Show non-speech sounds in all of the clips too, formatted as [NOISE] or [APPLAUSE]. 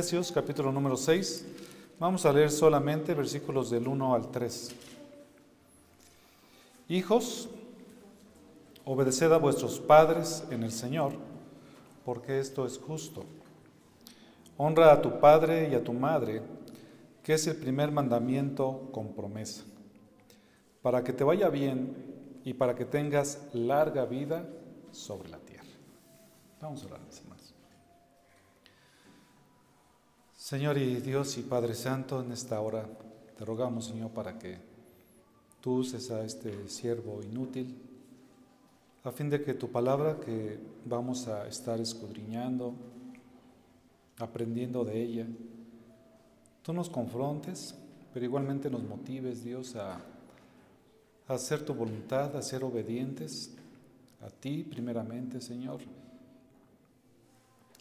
Efesios capítulo número 6. Vamos a leer solamente versículos del 1 al 3. Hijos, obedeced a vuestros padres en el Señor, porque esto es justo. Honra a tu padre y a tu madre, que es el primer mandamiento con promesa, para que te vaya bien y para que tengas larga vida sobre la tierra. Vamos a orar, hermanos. Señor y Dios y Padre Santo, en esta hora te rogamos, Señor, para que tú uses a este siervo inútil, a fin de que tu palabra que vamos a estar escudriñando, aprendiendo de ella, tú nos confrontes, pero igualmente nos motives, Dios, a, a hacer tu voluntad, a ser obedientes a ti primeramente, Señor,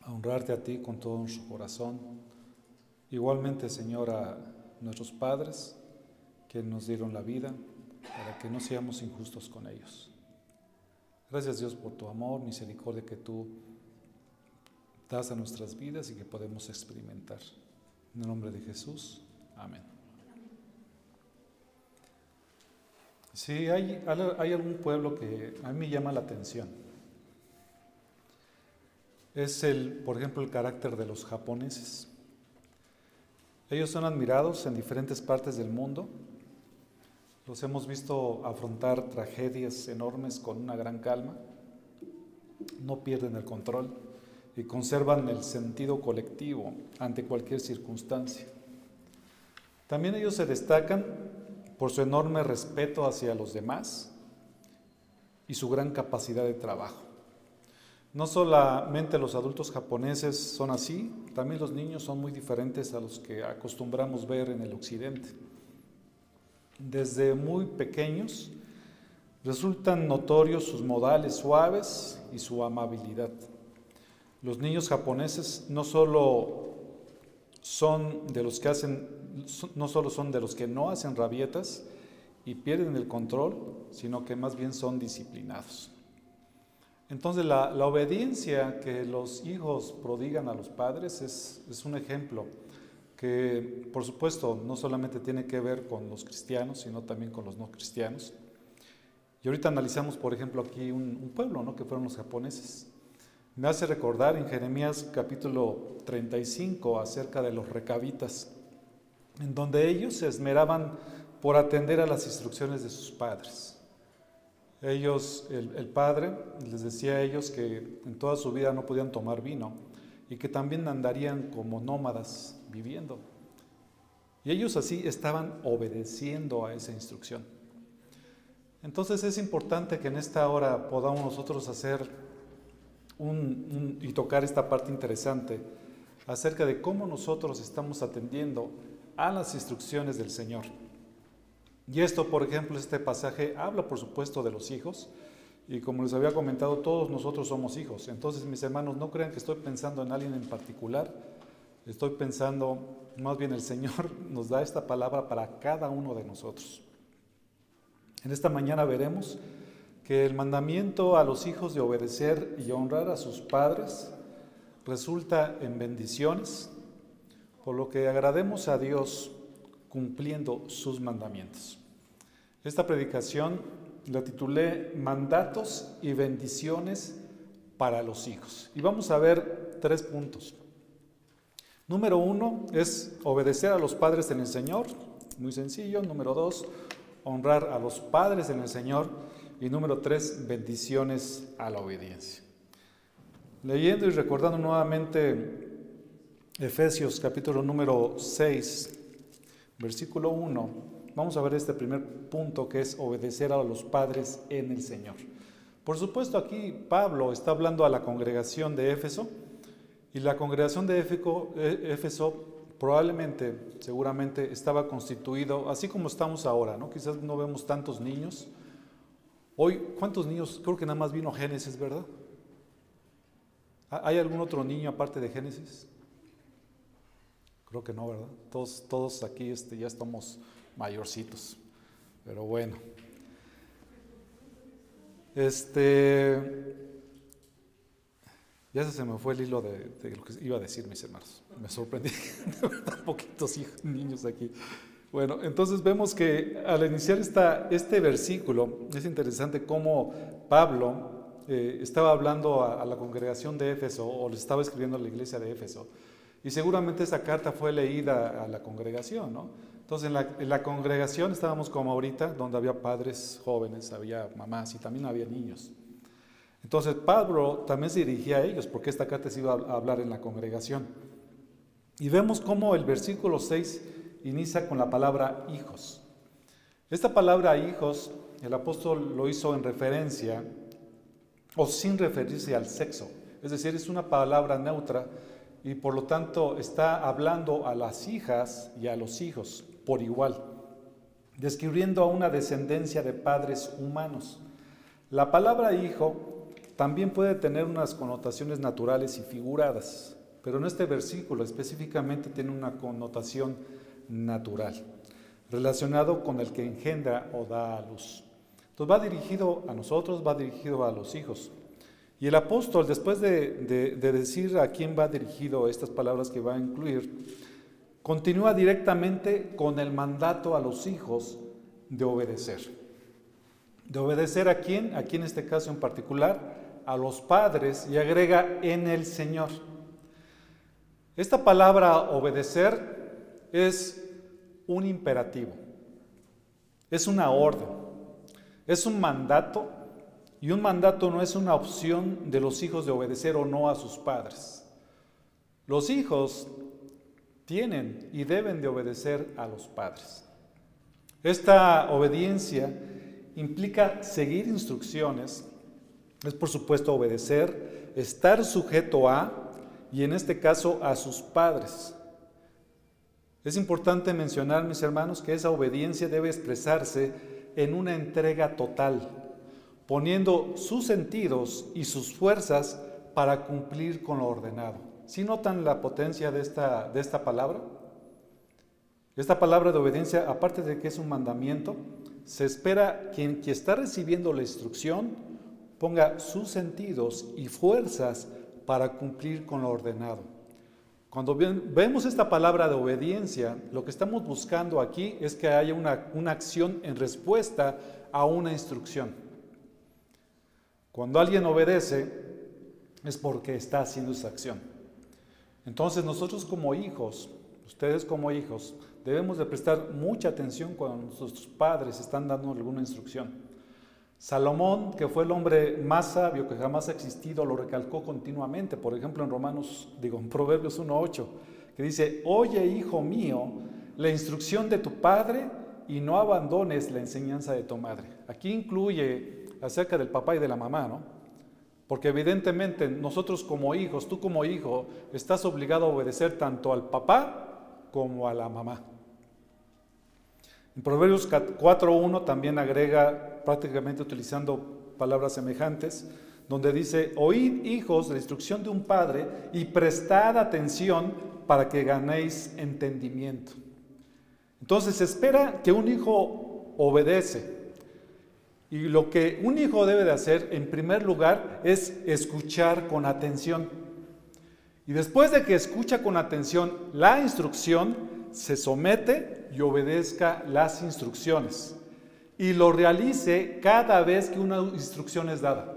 a honrarte a ti con todo nuestro corazón Igualmente, Señor, a nuestros padres que nos dieron la vida, para que no seamos injustos con ellos. Gracias Dios por tu amor, misericordia que tú das a nuestras vidas y que podemos experimentar. En el nombre de Jesús, amén. Sí, hay, hay algún pueblo que a mí llama la atención. Es el, por ejemplo, el carácter de los japoneses. Ellos son admirados en diferentes partes del mundo. Los hemos visto afrontar tragedias enormes con una gran calma. No pierden el control y conservan el sentido colectivo ante cualquier circunstancia. También ellos se destacan por su enorme respeto hacia los demás y su gran capacidad de trabajo. No solamente los adultos japoneses son así, también los niños son muy diferentes a los que acostumbramos ver en el occidente. Desde muy pequeños resultan notorios sus modales suaves y su amabilidad. Los niños japoneses no solo son de los que hacen, no solo son de los que no hacen rabietas y pierden el control, sino que más bien son disciplinados. Entonces la, obediencia que los hijos prodigan a los padres es, un ejemplo que por supuesto no solamente tiene que ver con los cristianos, sino también con los no cristianos. Y ahorita analizamos, por ejemplo, aquí un, pueblo, ¿no? que fueron los japoneses. Me hace recordar en Jeremías capítulo 35 acerca de los recabitas, en donde ellos se esmeraban por atender a las instrucciones de sus padres. Ellos, el, padre les decía a ellos que en toda su vida no podían tomar vino y que también andarían como nómadas viviendo. Y ellos así estaban obedeciendo a esa instrucción. Entonces es importante que en esta hora podamos nosotros hacer un, y tocar esta parte interesante acerca de cómo nosotros estamos atendiendo a las instrucciones del Señor. Y esto, por ejemplo, este pasaje habla, por supuesto, de los hijos. Y como les había comentado, todos nosotros somos hijos. Entonces, mis hermanos, no crean que estoy pensando en alguien en particular. Estoy pensando, más bien el Señor [LAUGHS] nos da esta palabra para cada uno de nosotros. En esta mañana veremos que el mandamiento a los hijos de obedecer y honrar a sus padres resulta en bendiciones, por lo que agrademos a Dios cumpliendo sus mandamientos. Esta predicación la titulé Mandatos y bendiciones para los hijos. Y vamos a ver tres puntos. Número uno es obedecer a los padres en el Señor, muy sencillo. Número dos, honrar a los padres en el Señor. Y número tres, bendiciones a la obediencia. Leyendo y recordando nuevamente Efesios capítulo número 6, versículo 1 Vamos a ver este primer punto que es obedecer a los padres en el Señor. Por supuesto, aquí Pablo está hablando a la congregación de Éfeso y la congregación de e, Éfeso probablemente, seguramente estaba constituido, así como estamos ahora, ¿no? Quizás no vemos tantos niños. Hoy, ¿cuántos niños? Creo que nada más vino Génesis, ¿verdad? ¿Hay algún otro niño aparte de Génesis? Creo que no, ¿verdad? Todos, todos aquí este, ya estamos mayorcitos. Pero bueno. Este Ya se me fue el hilo de, lo que iba a decir, mis hermanos. Me sorprendí. [LAUGHS] poquitos hijos, niños aquí. Bueno, entonces vemos que al iniciar esta, este versículo, es interesante cómo Pablo eh, estaba hablando a, la congregación de Éfeso o le estaba escribiendo a la iglesia de Éfeso. Y seguramente esa carta fue leída a la congregación, ¿no? Entonces en la, en la, congregación estábamos como ahorita, donde había padres jóvenes, había mamás y también había niños. Entonces Pablo también se dirigía a ellos, porque esta carta se iba a hablar en la congregación. Y vemos cómo el versículo 6 inicia con la palabra hijos. Esta palabra hijos, el apóstol lo hizo en referencia o sin referirse al sexo. Es decir, es una palabra neutra y por lo tanto está hablando a las hijas y a los hijos por igual, describiendo a una descendencia de padres humanos. La palabra hijo también puede tener unas connotaciones naturales y figuradas, pero en este versículo específicamente tiene una connotación natural, relacionado con el que engendra o da a luz. Entonces va dirigido a nosotros, va dirigido a los hijos. Y el apóstol, después de, de decir a quién va dirigido estas palabras que va a incluir, continúa directamente con el mandato a los hijos de obedecer. ¿De obedecer a quién? Aquí en este caso en particular, a los padres y agrega en el Señor. Esta palabra obedecer es un imperativo, es una orden, es un mandato y un mandato no es una opción de los hijos de obedecer o no a sus padres. Los hijos tienen y deben de obedecer a los padres. Esta obediencia implica seguir instrucciones es por supuesto obedecer, estar sujeto a, y en este caso a sus padres. Es importante mencionar, mis hermanos, que esa obediencia debe expresarse en una entrega total, poniendo sus sentidos y sus fuerzas para cumplir con lo ordenado. ¿Sí notan la potencia de esta, de esta palabra? Esta palabra de obediencia, aparte de que es un mandamiento, se espera que quien está recibiendo la instrucción ponga sus sentidos y fuerzas para cumplir con lo ordenado. Cuando vemos esta palabra de obediencia, lo que estamos buscando aquí es que haya una, una acción en respuesta a una instrucción. Cuando alguien obedece, es porque está haciendo esa acción. Entonces nosotros como hijos, ustedes como hijos, debemos de prestar mucha atención cuando nuestros padres están dando alguna instrucción. Salomón, que fue el hombre más sabio que jamás ha existido, lo recalcó continuamente. Por ejemplo, en Romanos, digo, en Proverbios 1.8, que dice, oye, hijo mío, la instrucción de tu padre y no abandones la enseñanza de tu madre. Aquí incluye acerca del papá y de la mamá, ¿no? Porque evidentemente nosotros como hijos, tú como hijo, estás obligado a obedecer tanto al papá como a la mamá. En Proverbios 4.1 también agrega, prácticamente utilizando palabras semejantes, donde dice, oíd hijos la instrucción de un padre y prestad atención para que ganéis entendimiento. Entonces se espera que un hijo obedece. Y lo que un hijo debe de hacer en primer lugar es escuchar con atención. Y después de que escucha con atención la instrucción, se somete y obedezca las instrucciones y lo realice cada vez que una instrucción es dada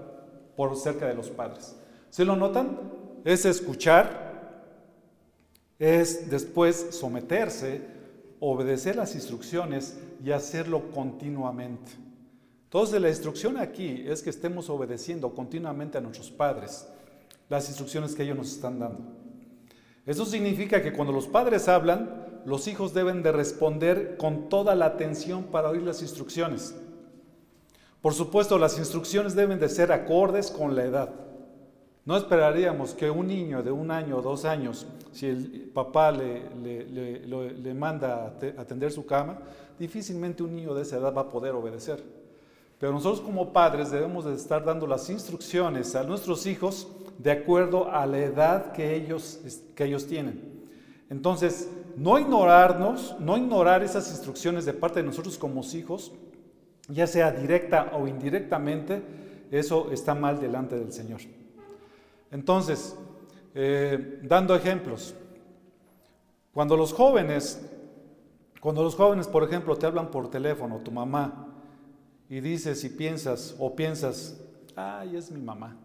por cerca de los padres. ¿Se lo notan? Es escuchar, es después someterse, obedecer las instrucciones y hacerlo continuamente. Entonces la instrucción aquí es que estemos obedeciendo continuamente a nuestros padres las instrucciones que ellos nos están dando. Eso significa que cuando los padres hablan, los hijos deben de responder con toda la atención para oír las instrucciones. Por supuesto, las instrucciones deben de ser acordes con la edad. No esperaríamos que un niño de un año o dos años, si el papá le, le, manda a atender su cama, difícilmente un niño de esa edad va a poder obedecer. Pero nosotros como padres debemos de estar dando las instrucciones a nuestros hijos de acuerdo a la edad que ellos, que ellos tienen. Entonces, no ignorarnos, no ignorar esas instrucciones de parte de nosotros como hijos, ya sea directa o indirectamente, eso está mal delante del Señor. Entonces, eh, dando ejemplos, cuando los jóvenes, cuando los jóvenes, por ejemplo, te hablan por teléfono, tu mamá, y dices y piensas, o piensas, ay, es mi mamá,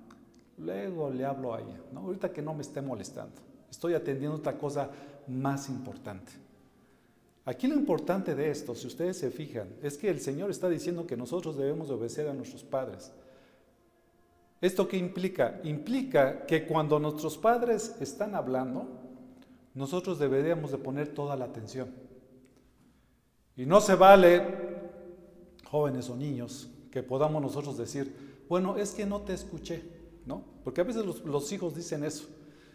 luego le hablo a ella, ¿no? ahorita que no me esté molestando, estoy atendiendo otra cosa más importante. Aquí lo importante de esto, si ustedes se fijan, es que el Señor está diciendo que nosotros debemos obedecer a nuestros padres. ¿Esto qué implica? Implica que cuando nuestros padres están hablando, nosotros deberíamos de poner toda la atención. Y no se vale, jóvenes o niños, que podamos nosotros decir, bueno, es que no te escuché, ¿no? Porque a veces los, hijos dicen eso.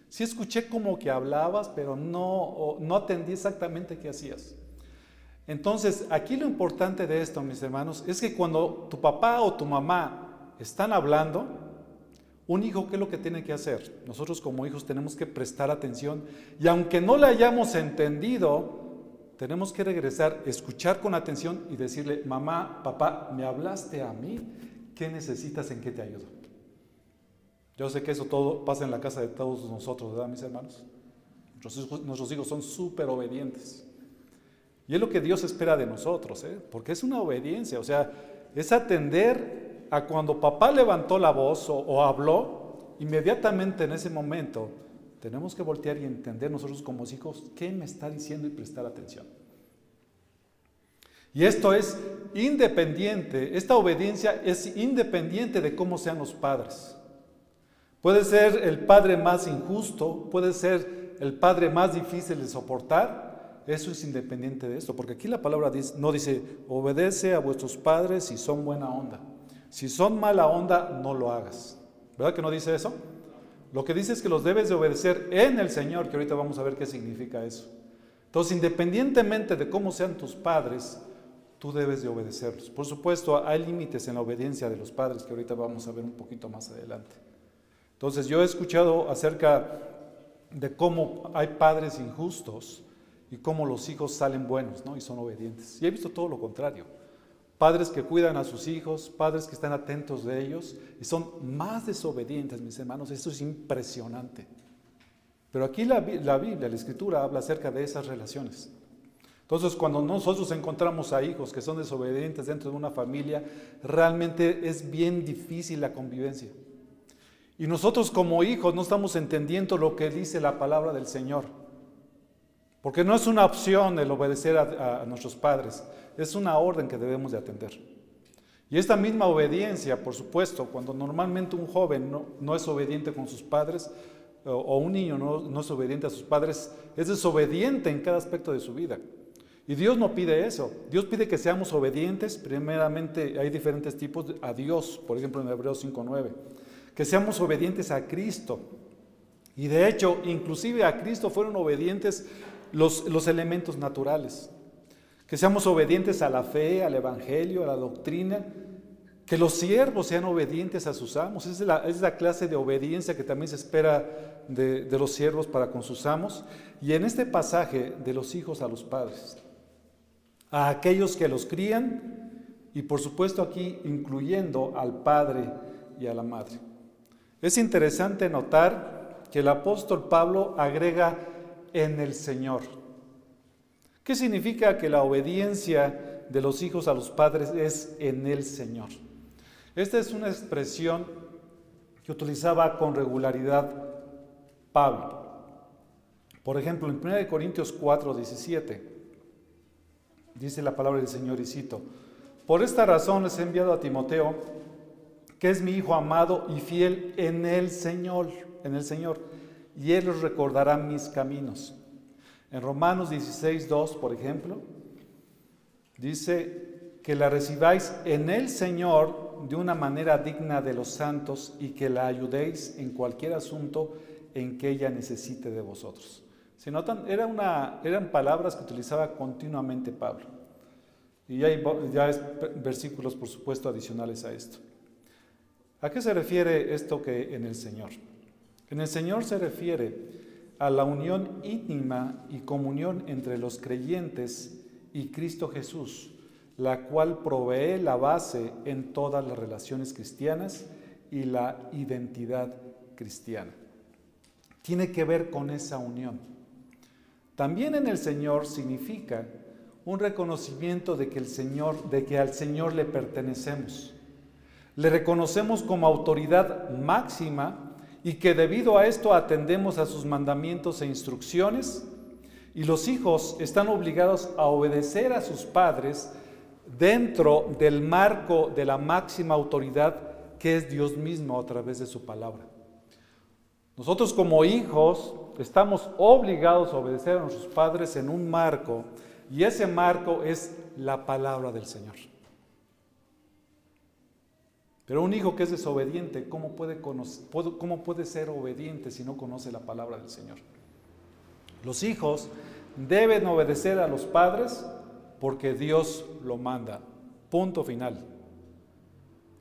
Sí escuché como que hablabas, pero no, no atendí exactamente qué hacías. Entonces, aquí lo importante de esto, mis hermanos, es que cuando tu papá o tu mamá están hablando, un hijo, ¿qué es lo que tiene que hacer? Nosotros como hijos tenemos que prestar atención y aunque no le hayamos entendido, tenemos que regresar, escuchar con atención y decirle, mamá, papá, ¿me hablaste a mí? ¿Qué necesitas? ¿En qué te ayudo? Yo sé que eso todo pasa en la casa de todos nosotros, ¿verdad, mis hermanos? Nuestros hijos, nuestros hijos son súper obedientes. Y es lo que Dios espera de nosotros, ¿eh? porque es una obediencia, o sea, es atender a cuando papá levantó la voz o, habló, inmediatamente en ese momento tenemos que voltear y entender nosotros como hijos qué me está diciendo y prestar atención. Y esto es independiente, esta obediencia es independiente de cómo sean los padres. Puede ser el padre más injusto, puede ser el padre más difícil de soportar, eso es independiente de esto, porque aquí la palabra no dice, obedece a vuestros padres si son buena onda. Si son mala onda, no lo hagas. ¿Verdad que no dice eso? Lo que dice es que los debes de obedecer en el Señor, que ahorita vamos a ver qué significa eso. Entonces, independientemente de cómo sean tus padres, tú debes de obedecerlos. Por supuesto, hay límites en la obediencia de los padres, que ahorita vamos a ver un poquito más adelante. Entonces, yo he escuchado acerca de cómo hay padres injustos y cómo los hijos salen buenos ¿no? y son obedientes. Y he visto todo lo contrario. Padres que cuidan a sus hijos, padres que están atentos de ellos y son más desobedientes, mis hermanos. Esto es impresionante. Pero aquí la, la Biblia, la Escritura, habla acerca de esas relaciones. Entonces, cuando nosotros encontramos a hijos que son desobedientes dentro de una familia, realmente es bien difícil la convivencia. Y nosotros como hijos no estamos entendiendo lo que dice la palabra del Señor. Porque no es una opción el obedecer a, nuestros padres, es una orden que debemos de atender. Y esta misma obediencia, por supuesto, cuando normalmente un joven no, es obediente con sus padres, o, un niño no, no, es obediente a sus padres, es desobediente en cada aspecto de su vida. Y Dios no pide eso. Dios pide que seamos obedientes. Primeramente hay diferentes tipos a Dios, por ejemplo en Hebreos 5.9. Que seamos obedientes a Cristo. Y de hecho, inclusive a Cristo fueron obedientes los, elementos naturales. Que seamos obedientes a la fe, al Evangelio, a la doctrina. Que los siervos sean obedientes a sus amos. Esa es la, clase de obediencia que también se espera de, de los siervos para con sus amos. Y en este pasaje de los hijos a los padres. A aquellos que los crían y por supuesto aquí incluyendo al padre y a la madre. Es interesante notar que el apóstol Pablo agrega en el Señor. ¿Qué significa que la obediencia de los hijos a los padres es en el Señor? Esta es una expresión que utilizaba con regularidad Pablo. Por ejemplo, en 1 Corintios 4, 17, dice la palabra del Señor y cito, por esta razón les he enviado a Timoteo, que es mi hijo amado y fiel en el Señor, en el Señor y Él os recordará mis caminos. En Romanos 16, 2, por ejemplo, dice que la recibáis en el Señor de una manera digna de los santos y que la ayudéis en cualquier asunto en que ella necesite de vosotros. ¿Se notan? Era eran palabras que utilizaba continuamente Pablo. Y hay ya versículos, por supuesto, adicionales a esto. ¿A qué se refiere esto que en el Señor? En el Señor se refiere a la unión íntima y comunión entre los creyentes y Cristo Jesús, la cual provee la base en todas las relaciones cristianas y la identidad cristiana. tiene que ver con esa unión. También en el Señor significa un reconocimiento de que el Señor, de que al Señor le pertenecemos. Le reconocemos como autoridad máxima y que debido a esto atendemos a sus mandamientos e instrucciones y los hijos están obligados a obedecer a sus padres dentro del marco de la máxima autoridad que es Dios mismo a través de su palabra. Nosotros como hijos estamos obligados a obedecer a nuestros padres en un marco y ese marco es la palabra del Señor. Pero un hijo que es desobediente, ¿cómo puede, ¿cómo puede ser obediente si no conoce la palabra del Señor? Los hijos deben obedecer a los padres porque Dios lo manda. Punto final.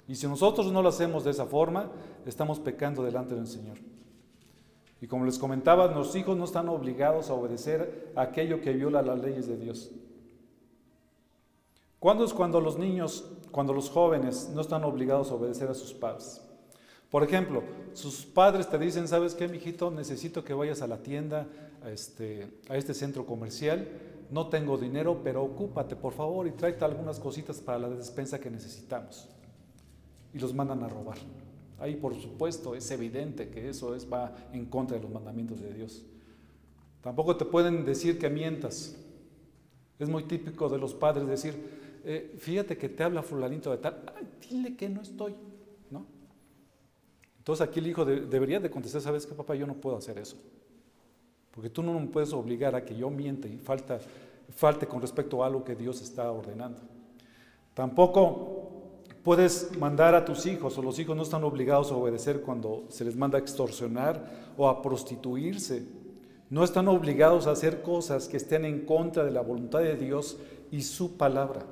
Y si nosotros no lo hacemos de esa forma, estamos pecando delante del Señor. Y como les comentaba, los hijos no están obligados a obedecer aquello que viola las leyes de Dios. ¿Cuándo es cuando los niños, cuando los jóvenes no están obligados a obedecer a sus padres? Por ejemplo, sus padres te dicen, ¿sabes qué, mijito? Necesito que vayas a la tienda, a este, a este centro comercial. No tengo dinero, pero ocúpate, por favor, y tráete algunas cositas para la despensa que necesitamos. Y los mandan a robar. Ahí, por supuesto, es evidente que eso es, va en contra de los mandamientos de Dios. Tampoco te pueden decir que mientas. Es muy típico de los padres decir, eh, fíjate que te habla fulanito de tal, dile que no estoy, ¿no? Entonces aquí el hijo debería de contestar, ¿sabes qué, papá? Yo no puedo hacer eso. Porque tú no me puedes obligar a que yo miente y falta, falte con respecto a algo que Dios está ordenando. Tampoco Puedes mandar a tus hijos, o los hijos no están obligados a obedecer cuando se les manda a extorsionar o a prostituirse. No están obligados a hacer cosas que estén en contra de la voluntad de Dios y su palabra.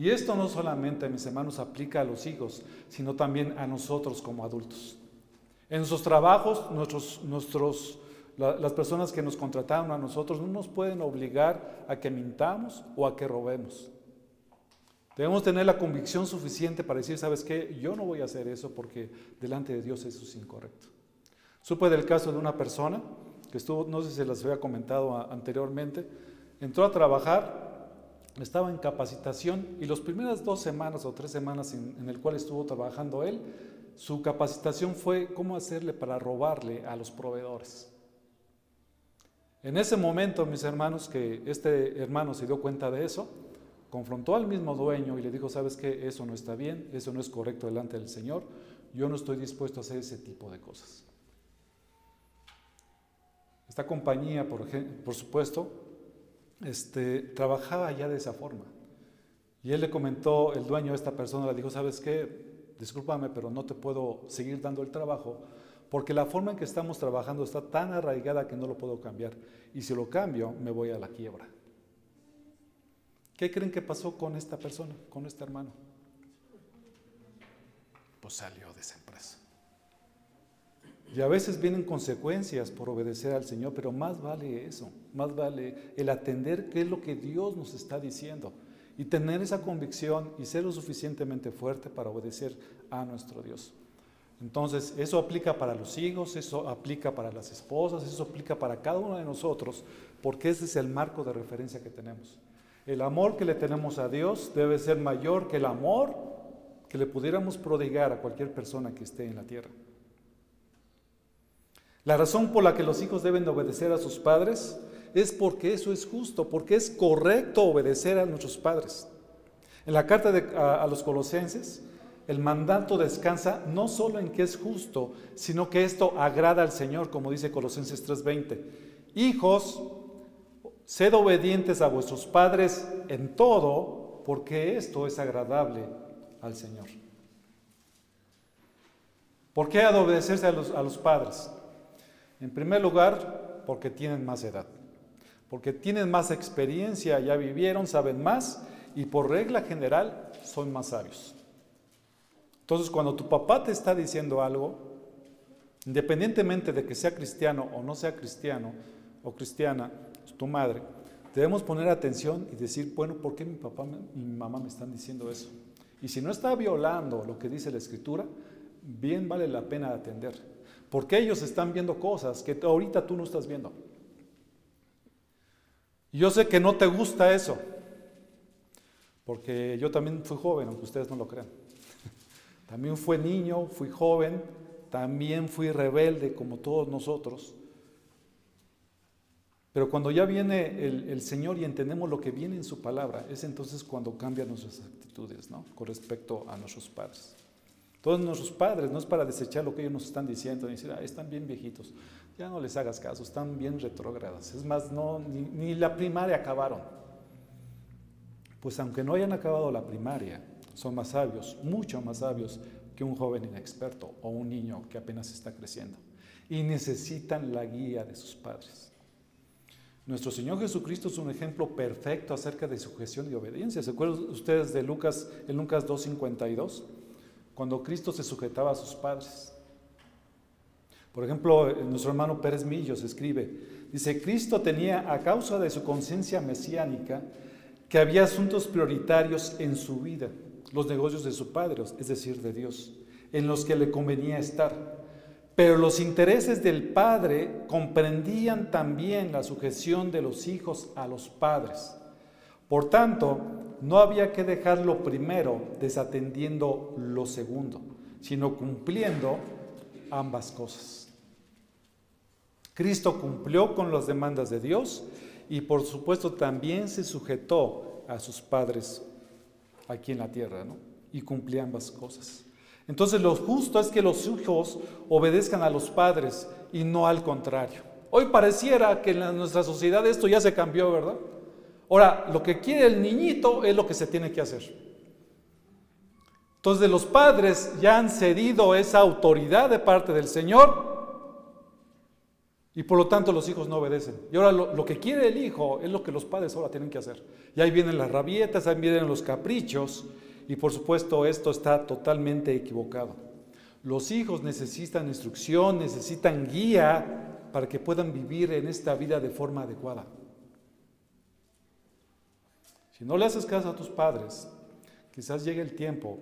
Y esto no solamente, mis hermanos, aplica a los hijos, sino también a nosotros como adultos. En nuestros trabajos, nuestros, nuestros, las personas que nos contrataron a nosotros no nos pueden obligar a que mintamos o a que robemos. Debemos tener la convicción suficiente para decir, ¿sabes qué? Yo no voy a hacer eso porque delante de Dios eso es incorrecto. Supe del caso de una persona que estuvo, no sé si se las había comentado anteriormente, entró a trabajar, estaba en capacitación y las primeras dos semanas o tres semanas en, en el cual estuvo trabajando él, su capacitación fue cómo hacerle para robarle a los proveedores. En ese momento, mis hermanos, que este hermano se dio cuenta de eso, confrontó al mismo dueño y le dijo, sabes qué, eso no está bien, eso no es correcto delante del Señor, yo no estoy dispuesto a hacer ese tipo de cosas. Esta compañía, por, por supuesto, este, trabajaba ya de esa forma. Y él le comentó, el dueño de esta persona le dijo, ¿sabes qué? Discúlpame, pero no te puedo seguir dando el trabajo porque la forma en que estamos trabajando está tan arraigada que no lo puedo cambiar. Y si lo cambio, me voy a la quiebra. ¿Qué creen que pasó con esta persona, con este hermano? Pues salió de esa empresa. Y a veces vienen consecuencias por obedecer al Señor, pero más vale eso, más vale el atender qué es lo que Dios nos está diciendo y tener esa convicción y ser lo suficientemente fuerte para obedecer a nuestro Dios. Entonces, eso aplica para los hijos, eso aplica para las esposas, eso aplica para cada uno de nosotros, porque ese es el marco de referencia que tenemos. El amor que le tenemos a Dios debe ser mayor que el amor que le pudiéramos prodigar a cualquier persona que esté en la tierra. La razón por la que los hijos deben obedecer a sus padres es porque eso es justo, porque es correcto obedecer a nuestros padres. En la carta a, los colosenses, el mandato descansa no solo en que es justo, sino que esto agrada al Señor, como dice Colosenses 3:20. Hijos, Sed obedientes a vuestros padres en todo, porque esto es agradable al Señor. ¿Por qué ha de obedecerse a los, a los padres? En primer lugar, porque tienen más edad, porque tienen más experiencia, ya vivieron, saben más y por regla general son más sabios. Entonces, cuando tu papá te está diciendo algo, independientemente de que sea cristiano o no sea cristiano o cristiana, tu madre, debemos poner atención y decir, bueno, ¿por qué mi papá y mi mamá me están diciendo eso? Y si no está violando lo que dice la escritura, bien vale la pena atender. Porque ellos están viendo cosas que ahorita tú no estás viendo. Yo sé que no te gusta eso, porque yo también fui joven, aunque ustedes no lo crean. [LAUGHS] También fui niño, fui joven, también fui rebelde como todos nosotros. Pero cuando ya viene el, Señor y entendemos lo que viene en su palabra, es entonces cuando cambian nuestras actitudes, ¿no? Con respecto a nuestros padres. Todos nuestros padres no es para desechar lo que ellos nos están diciendo, y decir, ah, están bien viejitos. Ya no les hagas caso, están bien retrógradas. Es más, no, ni, ni la primaria acabaron. Pues aunque no hayan acabado la primaria, son más sabios, mucho más sabios que un joven inexperto o un niño que apenas está creciendo. Y necesitan la guía de sus padres. Nuestro Señor Jesucristo es un ejemplo perfecto acerca de sujeción y obediencia. ¿Se acuerdan ustedes de Lucas, en Lucas 2.52? Cuando Cristo se sujetaba a sus padres. Por ejemplo, nuestro hermano Pérez Millos escribe, dice, Cristo tenía, a causa de su conciencia mesiánica, que había asuntos prioritarios en su vida, los negocios de su Padre, es decir, de Dios, en los que le convenía estar pero los intereses del padre comprendían también la sujeción de los hijos a los padres. Por tanto, no había que dejar lo primero desatendiendo lo segundo, sino cumpliendo ambas cosas. Cristo cumplió con las demandas de Dios y por supuesto también se sujetó a sus padres aquí en la tierra, ¿no? Y cumplía ambas cosas. Entonces lo justo es que los hijos obedezcan a los padres y no al contrario. Hoy pareciera que en nuestra sociedad esto ya se cambió, ¿verdad? Ahora, lo que quiere el niñito es lo que se tiene que hacer. Entonces los padres ya han cedido esa autoridad de parte del Señor y por lo tanto los hijos no obedecen. Y ahora lo, lo, que quiere el hijo es lo que los padres ahora tienen que hacer. Y ahí vienen las rabietas, ahí vienen los caprichos y por supuesto esto está totalmente equivocado. Los hijos necesitan instrucción, necesitan guía para que puedan vivir en esta vida de forma adecuada. Si no le haces caso a tus padres, quizás llegue el tiempo,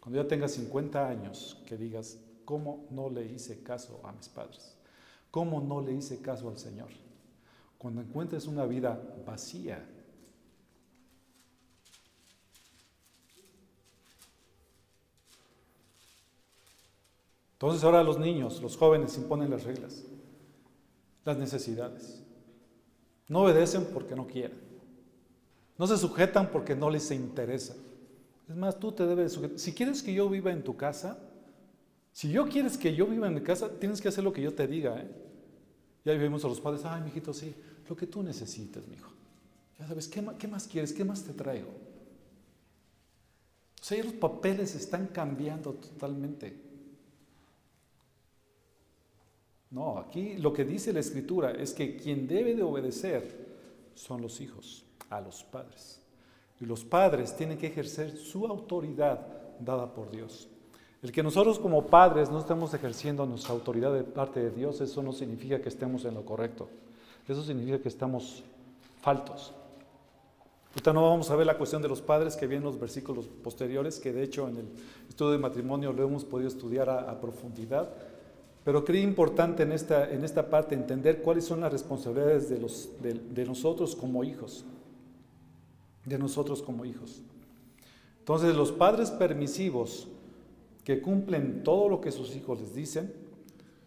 cuando ya tengas 50 años, que digas, ¿cómo no le hice caso a mis padres? ¿Cómo no le hice caso al Señor? Cuando encuentres una vida vacía, Entonces ahora los niños, los jóvenes imponen las reglas, las necesidades. No obedecen porque no quieren. No se sujetan porque no les interesa. Es más, tú te debes sujetar. Si quieres que yo viva en tu casa, si yo quieres que yo viva en mi casa, tienes que hacer lo que yo te diga. ¿eh? Ya vivimos a los padres, ay, mijito, sí, lo que tú necesites, mijo. Ya sabes, ¿qué ¿qué más quieres? ¿Qué más te traigo? O sea, los papeles están cambiando totalmente. No, aquí lo que dice la escritura es que quien debe de obedecer son los hijos a los padres. Y los padres tienen que ejercer su autoridad dada por Dios. El que nosotros como padres no estemos ejerciendo nuestra autoridad de parte de Dios, eso no significa que estemos en lo correcto. Eso significa que estamos faltos. Ahorita no vamos a ver la cuestión de los padres que viene en los versículos posteriores, que de hecho en el estudio de matrimonio lo hemos podido estudiar a profundidad. Pero creo importante en esta, en esta parte entender cuáles son las responsabilidades de, los, de, nosotros como hijos. De nosotros como hijos. Entonces los padres permisivos que cumplen todo lo que sus hijos les dicen,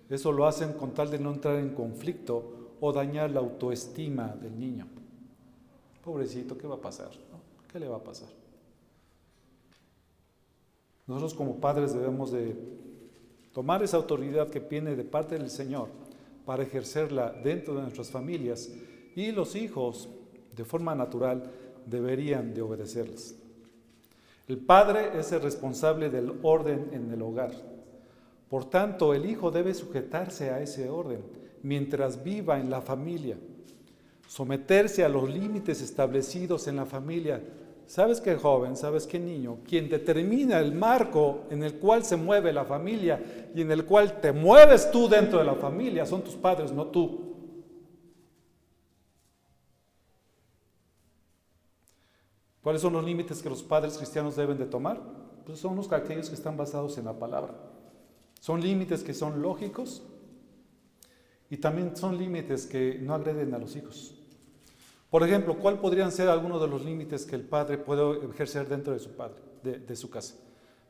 eso lo hacen con tal de no entrar en conflicto o dañar la autoestima del niño. Pobrecito, ¿qué va a pasar? ¿Qué le va a pasar? Nosotros como padres debemos de tomar esa autoridad que viene de parte del Señor para ejercerla dentro de nuestras familias y los hijos, de forma natural, deberían de obedecerles. El padre es el responsable del orden en el hogar. Por tanto, el hijo debe sujetarse a ese orden mientras viva en la familia, someterse a los límites establecidos en la familia ¿Sabes qué joven? ¿Sabes qué niño? Quien determina el marco en el cual se mueve la familia y en el cual te mueves tú dentro de la familia son tus padres, no tú. ¿Cuáles son los límites que los padres cristianos deben de tomar? Pues son los aquellos que están basados en la palabra. Son límites que son lógicos y también son límites que no agreden a los hijos. Por ejemplo, ¿cuál podrían ser algunos de los límites que el padre puede ejercer dentro de su padre, de, su casa?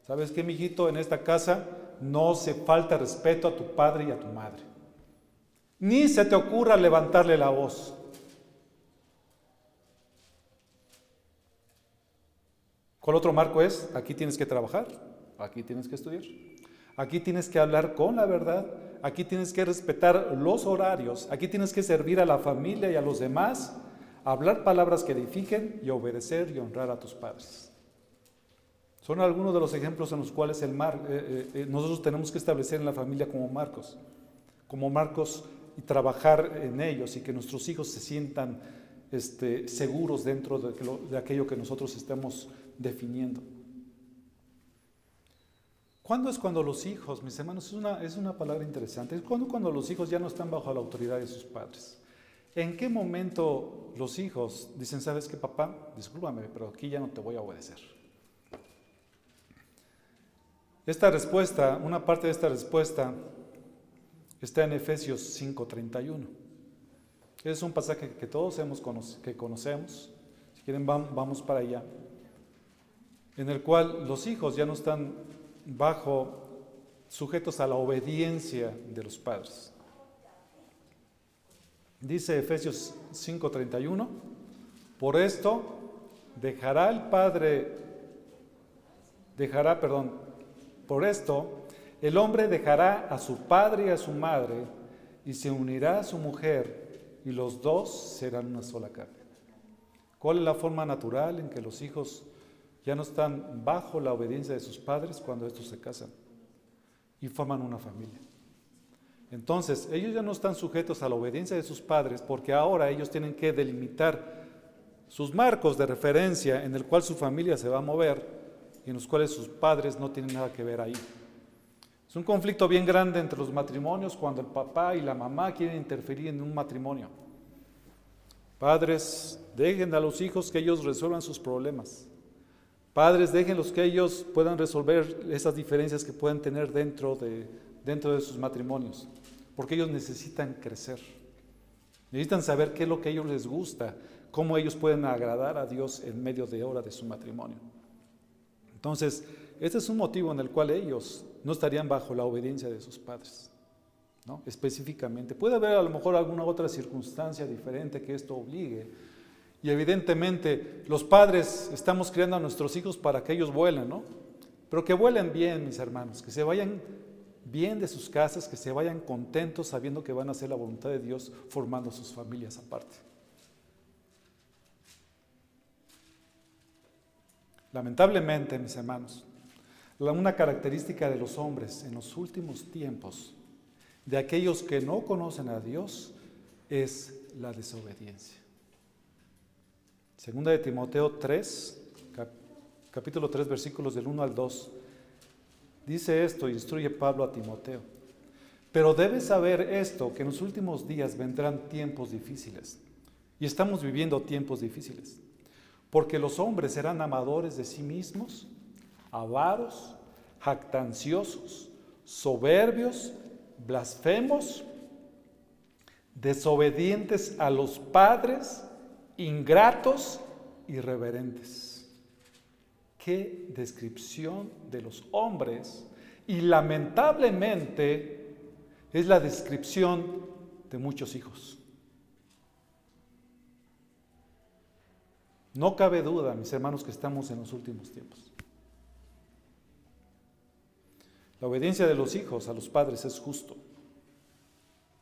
¿Sabes qué, mijito? En esta casa no se falta respeto a tu padre y a tu madre. Ni se te ocurra levantarle la voz. ¿Cuál otro marco es? Aquí tienes que trabajar, aquí tienes que estudiar, aquí tienes que hablar con la verdad, aquí tienes que respetar los horarios, aquí tienes que servir a la familia y a los demás, hablar palabras que edifiquen y obedecer y honrar a tus padres. Son algunos de los ejemplos en los cuales el mar, eh, eh, eh, nosotros tenemos que establecer en la familia como marcos, como marcos y trabajar en ellos y que nuestros hijos se sientan este, seguros dentro de, aquello que nosotros estamos definiendo. ¿Cuándo es cuando los hijos, mis hermanos, es una, es una palabra interesante, es cuando, cuando los hijos ya no están bajo la autoridad de sus padres? ¿En qué momento los hijos dicen, sabes qué papá, discúlpame, pero aquí ya no te voy a obedecer? Esta respuesta, una parte de esta respuesta está en Efesios 5:31. Es un pasaje que todos hemos que conocemos. Si quieren, vamos para allá. En el cual los hijos ya no están bajo sujetos a la obediencia de los padres. Dice Efesios 5:31, por esto dejará el padre, dejará, perdón, por esto el hombre dejará a su padre y a su madre y se unirá a su mujer y los dos serán una sola carne. ¿Cuál es la forma natural en que los hijos ya no están bajo la obediencia de sus padres cuando estos se casan y forman una familia. Entonces, ellos ya no están sujetos a la obediencia de sus padres porque ahora ellos tienen que delimitar sus marcos de referencia en el cual su familia se va a mover y en los cuales sus padres no tienen nada que ver ahí. Un conflicto bien grande entre los matrimonios cuando el papá y la mamá quieren interferir en un matrimonio. Padres, dejen a los hijos que ellos resuelvan sus problemas. Padres, déjenlos que ellos puedan resolver esas diferencias que pueden tener dentro de, dentro de sus matrimonios, porque ellos necesitan crecer. Necesitan saber qué es lo que a ellos les gusta, cómo ellos pueden agradar a Dios en medio de hora de su matrimonio. Entonces, este es un motivo en el cual ellos no estarían bajo la obediencia de sus padres, ¿no? específicamente. Puede haber a lo mejor alguna otra circunstancia diferente que esto obligue, y evidentemente los padres estamos criando a nuestros hijos para que ellos vuelen, ¿no? Pero que vuelen bien, mis hermanos, que se vayan bien de sus casas, que se vayan contentos sabiendo que van a hacer la voluntad de Dios formando sus familias aparte. Lamentablemente, mis hermanos, una característica de los hombres en los últimos tiempos, de aquellos que no conocen a Dios, es la desobediencia. Segunda de Timoteo 3, capítulo 3, versículos del 1 al 2. Dice esto, instruye Pablo a Timoteo. Pero debes saber esto, que en los últimos días vendrán tiempos difíciles. Y estamos viviendo tiempos difíciles. Porque los hombres serán amadores de sí mismos, avaros, jactanciosos, soberbios, blasfemos, desobedientes a los padres, ingratos, irreverentes. Qué descripción de los hombres y lamentablemente es la descripción de muchos hijos. No cabe duda, mis hermanos, que estamos en los últimos tiempos. La obediencia de los hijos a los padres es justo.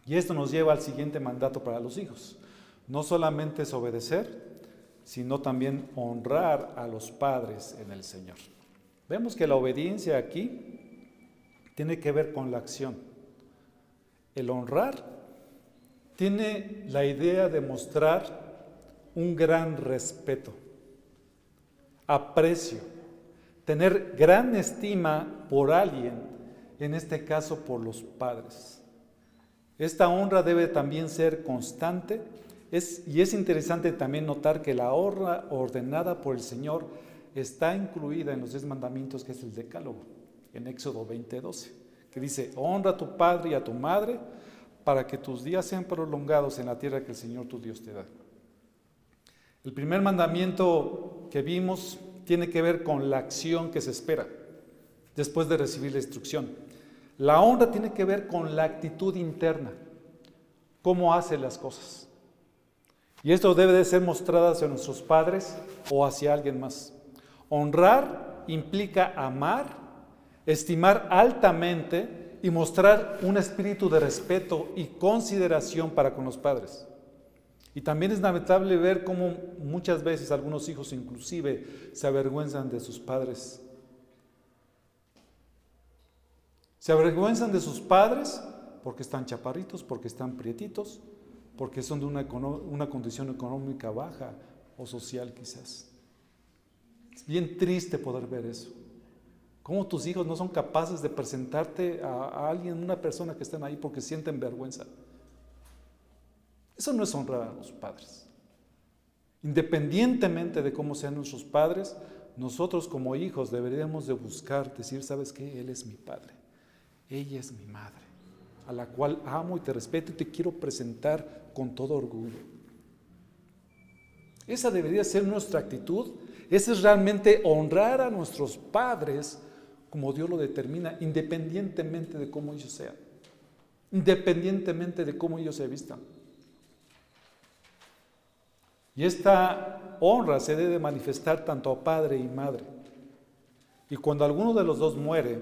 Y esto nos lleva al siguiente mandato para los hijos. No solamente es obedecer, sino también honrar a los padres en el Señor. Vemos que la obediencia aquí tiene que ver con la acción. El honrar tiene la idea de mostrar un gran respeto, aprecio, tener gran estima por alguien, en este caso por los padres. Esta honra debe también ser constante y es interesante también notar que la honra ordenada por el Señor está incluida en los diez mandamientos, que es el decálogo, en Éxodo 20:12, que dice, honra a tu padre y a tu madre para que tus días sean prolongados en la tierra que el Señor tu Dios te da. El primer mandamiento que vimos tiene que ver con la acción que se espera después de recibir la instrucción. La honra tiene que ver con la actitud interna, cómo hace las cosas. Y esto debe de ser mostrado hacia nuestros padres o hacia alguien más. Honrar implica amar, estimar altamente y mostrar un espíritu de respeto y consideración para con los padres. Y también es lamentable ver cómo muchas veces algunos hijos inclusive se avergüenzan de sus padres. Se avergüenzan de sus padres porque están chaparritos, porque están prietitos, porque son de una, una condición económica baja o social quizás. Es bien triste poder ver eso. Cómo tus hijos no son capaces de presentarte a, a alguien, una persona que estén ahí porque sienten vergüenza. Eso no es honrar a los padres. Independientemente de cómo sean nuestros padres, nosotros como hijos deberíamos de buscar, decir, ¿sabes qué? Él es mi padre, ella es mi madre, a la cual amo y te respeto y te quiero presentar con todo orgullo. Esa debería ser nuestra actitud. Ese es realmente honrar a nuestros padres como Dios lo determina, independientemente de cómo ellos sean, independientemente de cómo ellos se vistan. Y esta honra se debe manifestar tanto a padre y madre. Y cuando alguno de los dos muere,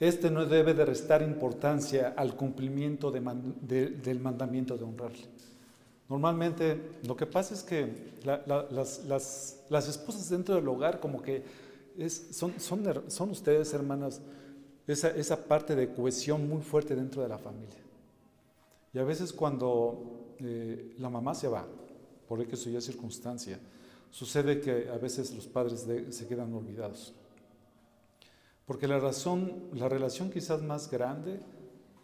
este no debe de restar importancia al cumplimiento del mandamiento de honrarle. Normalmente lo que pasa es que las, esposas dentro del hogar como que son, ustedes, hermanas, esa, esa parte de cohesión muy fuerte dentro de la familia. Y a veces cuando eh, la mamá se va, por que eso ya circunstancia, sucede que a veces los padres se quedan olvidados. Porque la razón, la relación quizás más grande,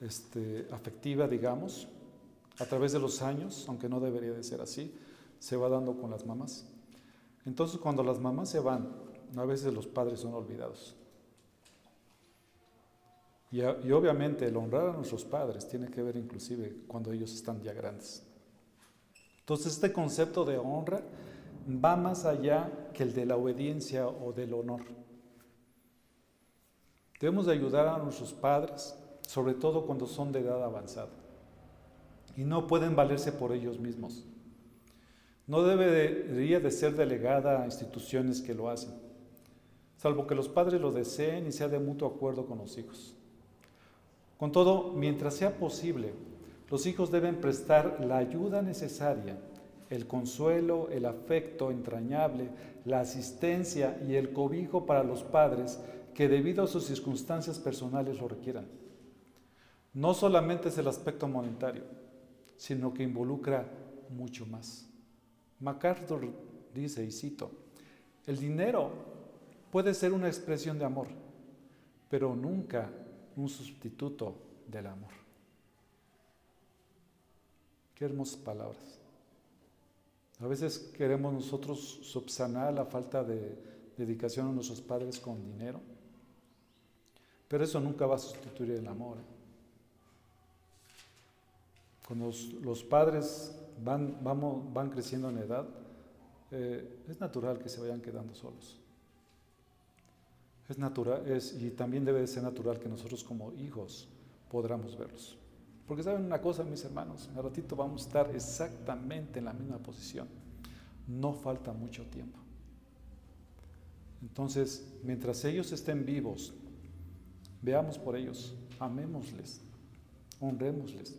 este, afectiva, digamos, a través de los años, aunque no debería de ser así, se va dando con las mamás. Entonces, cuando las mamás se van, a veces los padres son olvidados. Y, y, obviamente el honrar a nuestros padres tiene que ver inclusive cuando ellos están ya grandes. Entonces este concepto de honra va más allá que el de la obediencia o del honor. Debemos de ayudar a nuestros padres, sobre todo cuando son de edad avanzada, y no pueden valerse por ellos mismos. No debería de ser delegada a instituciones que lo hacen, salvo que los padres lo deseen y sea de mutuo acuerdo con los hijos. Con todo, mientras sea posible, los hijos deben prestar la ayuda necesaria, el consuelo, el afecto entrañable, la asistencia y el cobijo para los padres que debido a sus circunstancias personales lo requieran. No solamente es el aspecto monetario, sino que involucra mucho más. MacArthur dice, y cito, el dinero puede ser una expresión de amor, pero nunca un sustituto del amor. Qué hermosas palabras. A veces queremos nosotros subsanar la falta de dedicación a nuestros padres con dinero, pero eso nunca va a sustituir el amor. ¿eh? Cuando los, padres van, vamos, van creciendo en edad, eh, es natural que se vayan quedando solos. Es natural, es, y también debe de ser natural que nosotros como hijos podamos verlos. Porque saben una cosa, mis hermanos, un ratito vamos a estar exactamente en la misma posición. No falta mucho tiempo. Entonces, mientras ellos estén vivos, veamos por ellos, amémosles, honrémosles.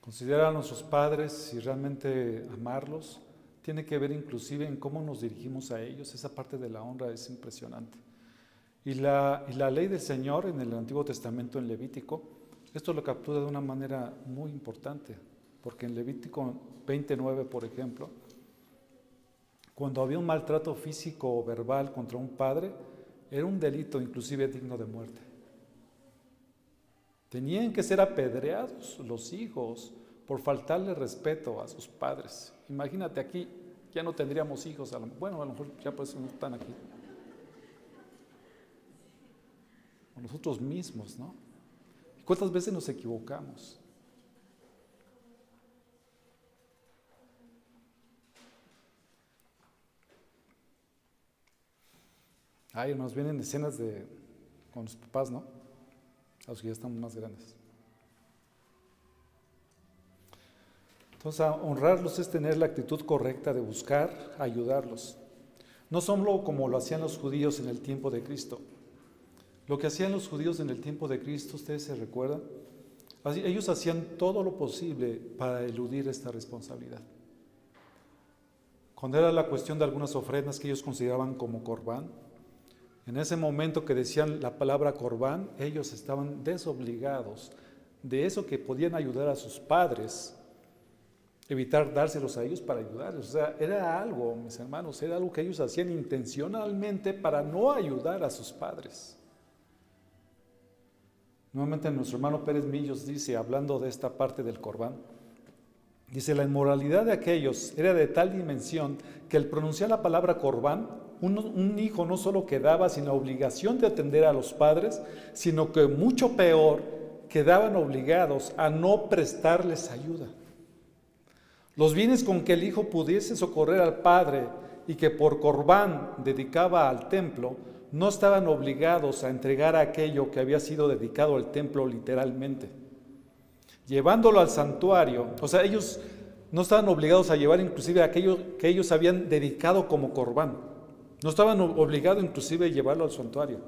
Considerar a nuestros padres y realmente amarlos tiene que ver inclusive en cómo nos dirigimos a ellos. Esa parte de la honra es impresionante. Y la, ley del Señor en el Antiguo Testamento, en Levítico, esto lo captura de una manera muy importante, porque en Levítico 29, por ejemplo, cuando había un maltrato físico o verbal contra un padre, era un delito inclusive digno de muerte. Tenían que ser apedreados los hijos por faltarle respeto a sus padres. Imagínate aquí, ya no tendríamos hijos, bueno, a lo mejor ya por eso no están aquí. O nosotros mismos, ¿no? ¿Cuántas veces nos equivocamos? Ay, nos vienen escenas de con los papás, ¿no? A los que ya estamos más grandes. Entonces, honrarlos es tener la actitud correcta de buscar ayudarlos. No solo como lo hacían los judíos en el tiempo de Cristo. Lo que hacían los judíos en el tiempo de Cristo, ustedes se recuerdan, ellos hacían todo lo posible para eludir esta responsabilidad. Cuando era la cuestión de algunas ofrendas que ellos consideraban como corbán, en ese momento que decían la palabra corbán, ellos estaban desobligados de eso que podían ayudar a sus padres evitar dárselos a ellos para ayudarles. O sea, era algo, mis hermanos, era algo que ellos hacían intencionalmente para no ayudar a sus padres. Nuevamente nuestro hermano Pérez Millos dice, hablando de esta parte del corbán, dice, la inmoralidad de aquellos era de tal dimensión que al pronunciar la palabra corbán, un, hijo no solo quedaba sin la obligación de atender a los padres, sino que mucho peor, quedaban obligados a no prestarles ayuda. Los bienes con que el hijo pudiese socorrer al padre y que por corbán dedicaba al templo, no estaban obligados a entregar aquello que había sido dedicado al templo literalmente. Llevándolo al santuario, o sea, ellos no estaban obligados a llevar inclusive aquello que ellos habían dedicado como corbán. No estaban obligados inclusive a llevarlo al santuario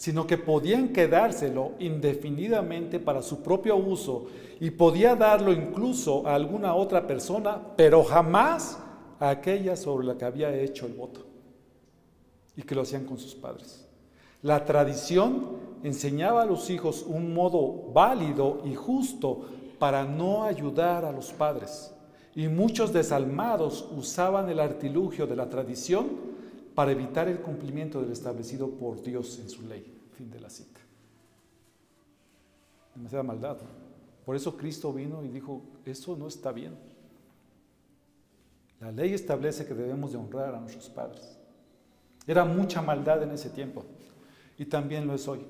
sino que podían quedárselo indefinidamente para su propio uso y podía darlo incluso a alguna otra persona, pero jamás a aquella sobre la que había hecho el voto y que lo hacían con sus padres. La tradición enseñaba a los hijos un modo válido y justo para no ayudar a los padres. Y muchos desalmados usaban el artilugio de la tradición para evitar el cumplimiento del establecido por Dios en su ley. Fin de la cita. Demasiada maldad. Por eso Cristo vino y dijo, eso no está bien. La ley establece que debemos de honrar a nuestros padres. Era mucha maldad en ese tiempo y también lo es hoy.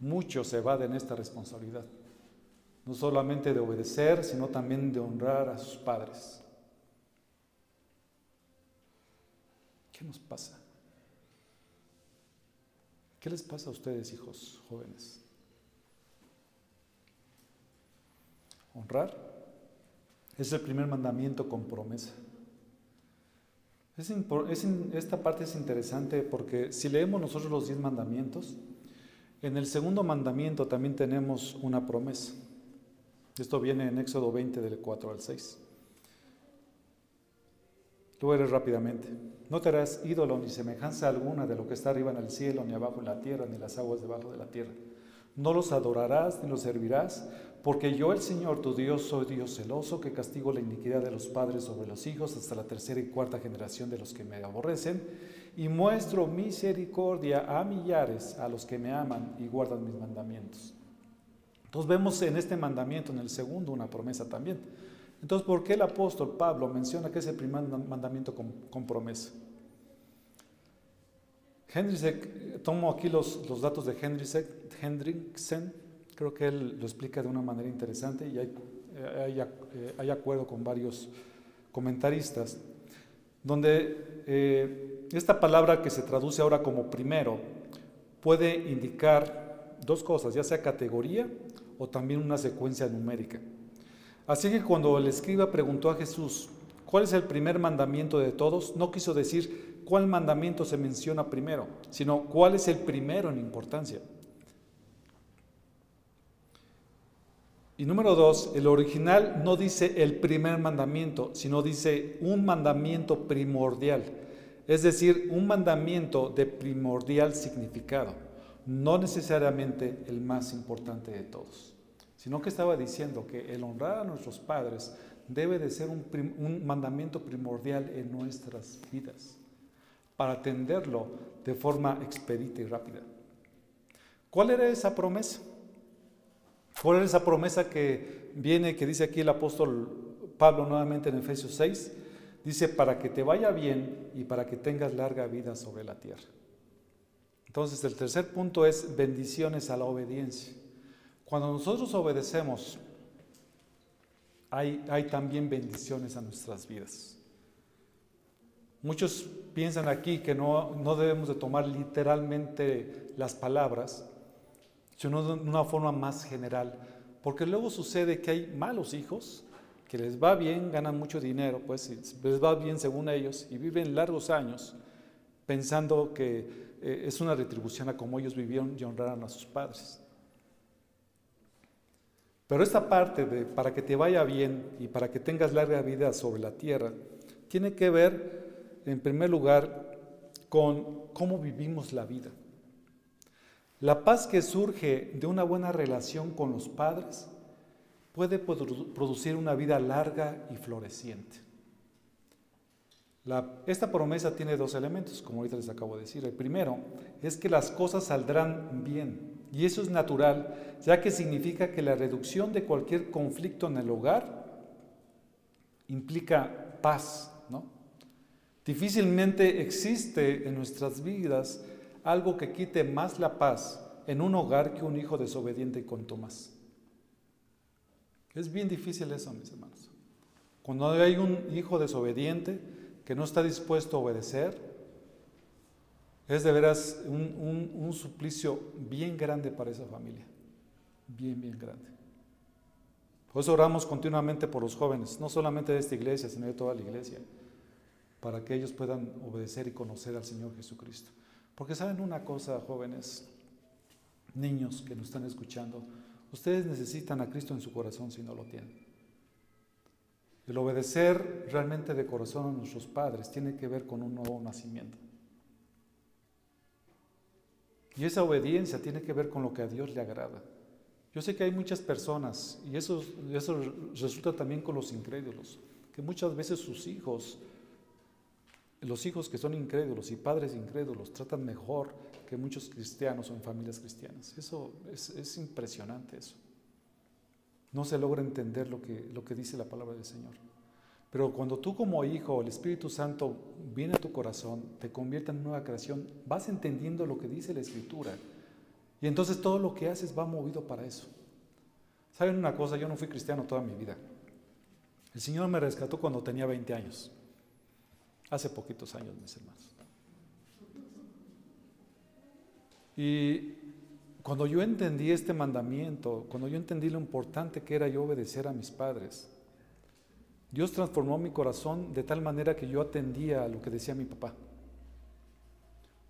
Muchos evaden esta responsabilidad, no solamente de obedecer, sino también de honrar a sus padres. ¿Qué nos pasa? ¿Qué les pasa a ustedes, hijos jóvenes? Honrar es el primer mandamiento con promesa. Esta parte es interesante porque si leemos nosotros los diez mandamientos, en el segundo mandamiento también tenemos una promesa. Esto viene en Éxodo 20 del 4 al 6. Tú eres rápidamente. No te harás ídolo ni semejanza alguna de lo que está arriba en el cielo, ni abajo en la tierra, ni las aguas debajo de la tierra. No los adorarás ni los servirás, porque yo, el Señor tu Dios, soy Dios celoso, que castigo la iniquidad de los padres sobre los hijos hasta la tercera y cuarta generación de los que me aborrecen, y muestro misericordia a millares a los que me aman y guardan mis mandamientos. Entonces vemos en este mandamiento, en el segundo, una promesa también. Entonces, ¿por qué el apóstol Pablo menciona que es el primer mandamiento con, promesa? Hendriksen, tomo aquí los, los datos de Hendriksen, creo que él lo explica de una manera interesante y hay, eh, hay, acuerdo con varios comentaristas, donde eh, esta palabra que se traduce ahora como primero puede indicar dos cosas, ya sea categoría o también una secuencia numérica. Así que cuando el escriba preguntó a Jesús, ¿cuál es el primer mandamiento de todos? No quiso decir cuál mandamiento se menciona primero, sino cuál es el primero en importancia. Y número dos, el original no dice el primer mandamiento, sino dice un mandamiento primordial, es decir, un mandamiento de primordial significado, no necesariamente el más importante de todos sino que estaba diciendo que el honrar a nuestros padres debe de ser un, mandamiento primordial en nuestras vidas, para atenderlo de forma expedita y rápida. ¿Cuál era esa promesa? ¿Cuál era esa promesa que viene, que dice aquí el apóstol Pablo nuevamente en Efesios 6? Dice, para que te vaya bien y para que tengas larga vida sobre la tierra. Entonces el tercer punto es bendiciones a la obediencia. Cuando nosotros obedecemos, hay, hay también bendiciones a nuestras vidas. Muchos piensan aquí que no, no debemos de tomar literalmente las palabras, sino de una forma más general, porque luego sucede que hay malos hijos que les va bien, ganan mucho dinero, pues les va bien según ellos y viven largos años pensando que eh, es una retribución a cómo ellos vivieron y honraron a sus padres. Pero esta parte de para que te vaya bien y para que tengas larga vida sobre la tierra, tiene que ver, en primer lugar, con cómo vivimos la vida. La paz que surge de una buena relación con los padres puede producir una vida larga y floreciente. esta promesa tiene dos elementos, como ahorita les acabo de decir. El primero es que las cosas saldrán bien, y eso es natural, ya que significa que la reducción de cualquier conflicto en el hogar implica paz. ¿no? Difícilmente existe en nuestras vidas algo que quite más la paz en un hogar que un hijo desobediente con Tomás. Es bien difícil eso, mis hermanos. Cuando hay un hijo desobediente que no está dispuesto a obedecer, es de veras un, suplicio bien grande para esa familia. Bien, bien grande. Por eso oramos continuamente por los jóvenes, no solamente de esta iglesia, sino de toda la iglesia, para que ellos puedan obedecer y conocer al Señor Jesucristo. Porque saben una cosa, jóvenes, niños que nos están escuchando, Ustedes necesitan a Cristo en su corazón si no lo tienen. El obedecer realmente de corazón a nuestros padres tiene que ver con un nuevo nacimiento. Y esa obediencia tiene que ver con lo que a Dios le agrada. Yo sé que hay muchas personas, y eso, eso resulta también con los incrédulos, que muchas veces sus hijos, los hijos que son incrédulos y padres incrédulos, tratan mejor que muchos cristianos o en familias cristianas. Eso es, impresionante eso. No se logra entender lo que, lo que dice la palabra del Señor. Pero cuando tú como hijo, el Espíritu Santo viene a tu corazón, te convierte en nueva creación, vas entendiendo lo que dice la Escritura. Y entonces todo lo que haces va movido para eso. ¿Saben una cosa? Yo no fui cristiano toda mi vida. El Señor me rescató cuando tenía 20 años. Hace poquitos años, mis hermanos. Y cuando yo entendí este mandamiento, cuando yo entendí lo importante que era yo obedecer a mis padres, Dios transformó mi corazón de tal manera que yo atendía a lo que decía mi papá.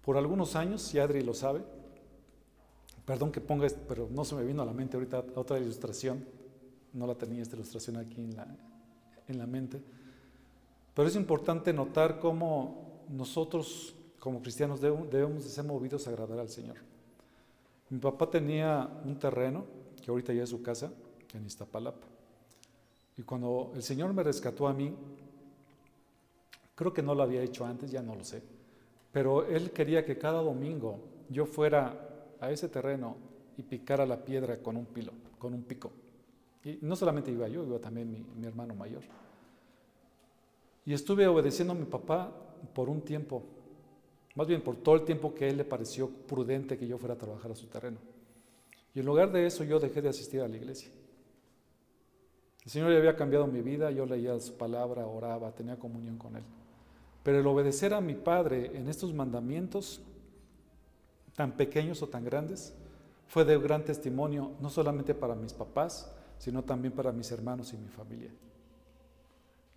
Por algunos años, si Adri lo sabe, perdón que ponga, pero no se me vino a la mente ahorita otra ilustración, no la tenía esta ilustración aquí en la, en la mente, pero es importante notar cómo nosotros como cristianos debemos de ser movidos a agradar al Señor. Mi papá tenía un terreno, que ahorita ya es su casa, en Iztapalapa. Y cuando el Señor me rescató a mí, creo que no lo había hecho antes, ya no lo sé, pero Él quería que cada domingo yo fuera a ese terreno y picara la piedra con un pilo, con un pico. Y no solamente iba yo, iba también mi, mi hermano mayor. Y estuve obedeciendo a mi papá por un tiempo, más bien por todo el tiempo que él le pareció prudente que yo fuera a trabajar a su terreno. Y en lugar de eso yo dejé de asistir a la iglesia. El Señor ya había cambiado mi vida, yo leía su palabra, oraba, tenía comunión con Él. Pero el obedecer a mi Padre en estos mandamientos, tan pequeños o tan grandes, fue de gran testimonio, no solamente para mis papás, sino también para mis hermanos y mi familia.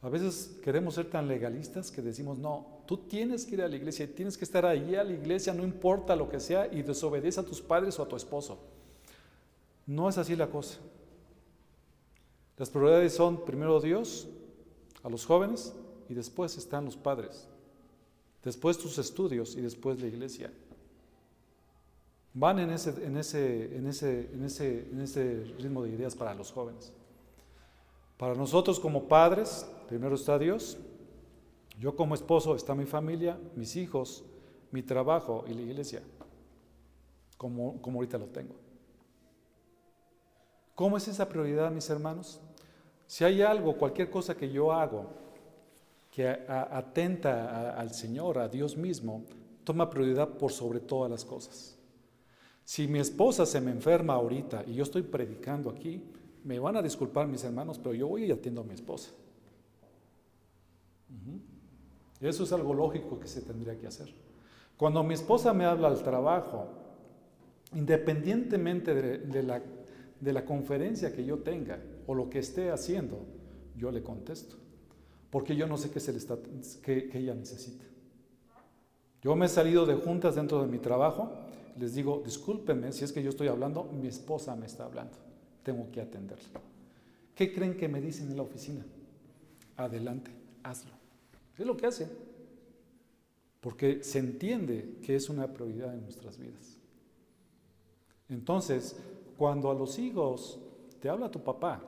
A veces queremos ser tan legalistas que decimos, no, tú tienes que ir a la iglesia, tienes que estar ahí a la iglesia, no importa lo que sea, y desobedece a tus padres o a tu esposo. No es así la cosa. Las prioridades son primero Dios, a los jóvenes, y después están los padres. Después tus estudios y después la iglesia. Van en ese, en ese, en ese, en ese, en ese ritmo de ideas para los jóvenes. Para nosotros como padres, primero está Dios, yo como esposo está mi familia, mis hijos, mi trabajo y la iglesia, como, como ahorita lo tengo. ¿Cómo es esa prioridad, mis hermanos? Si hay algo, cualquier cosa que yo hago que atenta al Señor, a Dios mismo, toma prioridad por sobre todas las cosas. Si mi esposa se me enferma ahorita y yo estoy predicando aquí, me van a disculpar mis hermanos, pero yo voy y atiendo a mi esposa. Eso es algo lógico que se tendría que hacer. Cuando mi esposa me habla al trabajo, independientemente de, la, de la conferencia que yo tenga o lo que esté haciendo, yo le contesto. Porque yo no sé qué, se le está, qué, ella necesita. Yo me he salido de juntas dentro de mi trabajo, les digo, discúlpenme si es que yo estoy hablando, mi esposa me está hablando, tengo que atenderla. ¿Qué creen que me dicen en la oficina? Adelante, hazlo. Es lo que hace. Porque se entiende que es una prioridad en nuestras vidas. Entonces, cuando a los hijos te habla tu papá,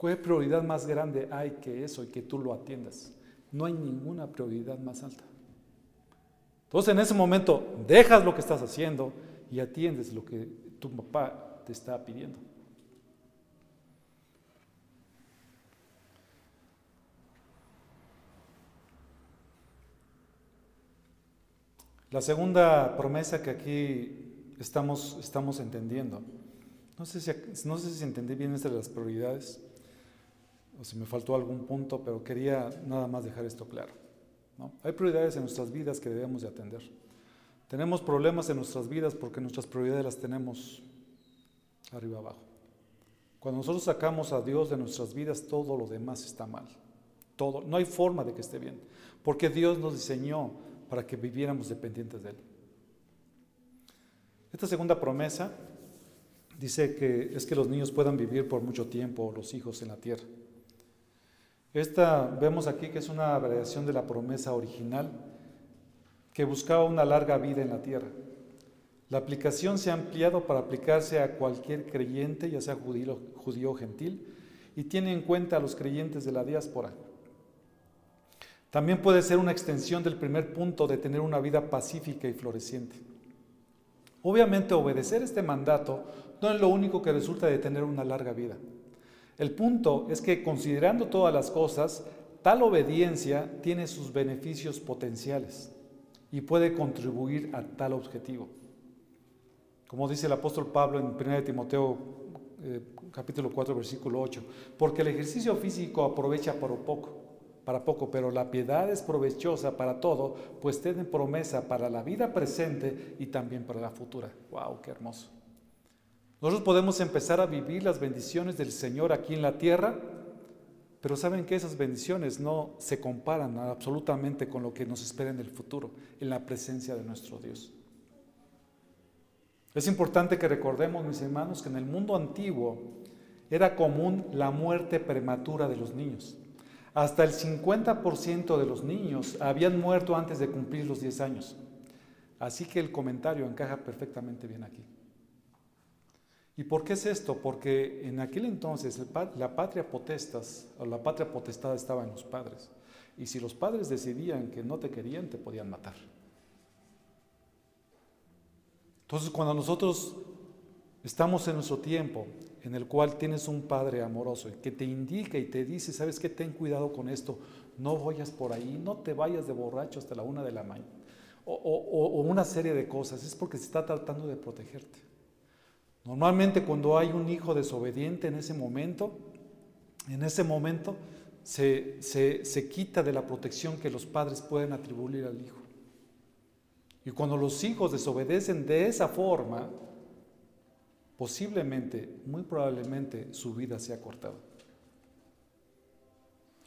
¿qué prioridad más grande hay que eso y que tú lo atiendas? No hay ninguna prioridad más alta. Entonces, en ese momento, dejas lo que estás haciendo y atiendes lo que tu papá te está pidiendo. La segunda promesa que aquí estamos, estamos entendiendo, no sé, si, no sé si entendí bien estas las prioridades o si me faltó algún punto, pero quería nada más dejar esto claro. Hay prioridades en nuestras vidas que debemos de atender. Tenemos problemas en nuestras vidas porque nuestras prioridades las tenemos arriba abajo. Cuando nosotros sacamos a Dios de nuestras vidas, todo lo demás está mal. Todo, no hay forma de que esté bien, porque Dios nos diseñó para que viviéramos dependientes de Él. Esta segunda promesa dice que es que los niños puedan vivir por mucho tiempo, los hijos en la tierra. Esta vemos aquí que es una variación de la promesa original que buscaba una larga vida en la tierra. La aplicación se ha ampliado para aplicarse a cualquier creyente, ya sea judío, o gentil, y tiene en cuenta a los creyentes de la diáspora. También puede ser una extensión del primer punto de tener una vida pacífica y floreciente. Obviamente obedecer este mandato no es lo único que resulta de tener una larga vida. El punto es que considerando todas las cosas, tal obediencia tiene sus beneficios potenciales y puede contribuir a tal objetivo. Como dice el apóstol Pablo en 1 Timoteo eh, capítulo 4 versículo 8, porque el ejercicio físico aprovecha por poco para poco, pero la piedad es provechosa para todo, pues tiene promesa para la vida presente y también para la futura. ¡Wow! ¡Qué hermoso! Nosotros podemos empezar a vivir las bendiciones del Señor aquí en la tierra, pero saben que esas bendiciones no se comparan absolutamente con lo que nos espera en el futuro, en la presencia de nuestro Dios. Es importante que recordemos, mis hermanos, que en el mundo antiguo era común la muerte prematura de los niños. Hasta el 50% de los niños habían muerto antes de cumplir los 10 años. Así que el comentario encaja perfectamente bien aquí. ¿Y por qué es esto? Porque en aquel entonces la patria potestas o la patria potestad estaba en los padres. Y si los padres decidían que no te querían, te podían matar. Entonces, cuando nosotros estamos en nuestro tiempo en el cual tienes un padre amoroso que te indica y te dice, sabes que ten cuidado con esto, no vayas por ahí, no te vayas de borracho hasta la una de la mañana, o, o una serie de cosas, es porque se está tratando de protegerte. Normalmente cuando hay un hijo desobediente en ese momento, en ese momento se, se, se quita de la protección que los padres pueden atribuir al hijo. Y cuando los hijos desobedecen de esa forma, posiblemente, muy probablemente, su vida se ha cortado.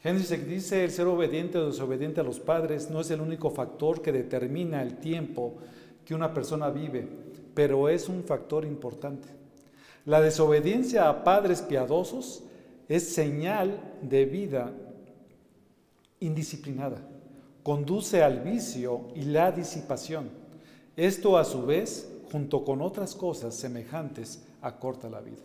Génesis dice, el ser obediente o desobediente a los padres no es el único factor que determina el tiempo que una persona vive, pero es un factor importante. La desobediencia a padres piadosos es señal de vida indisciplinada, conduce al vicio y la disipación. Esto a su vez junto con otras cosas semejantes, acorta la vida.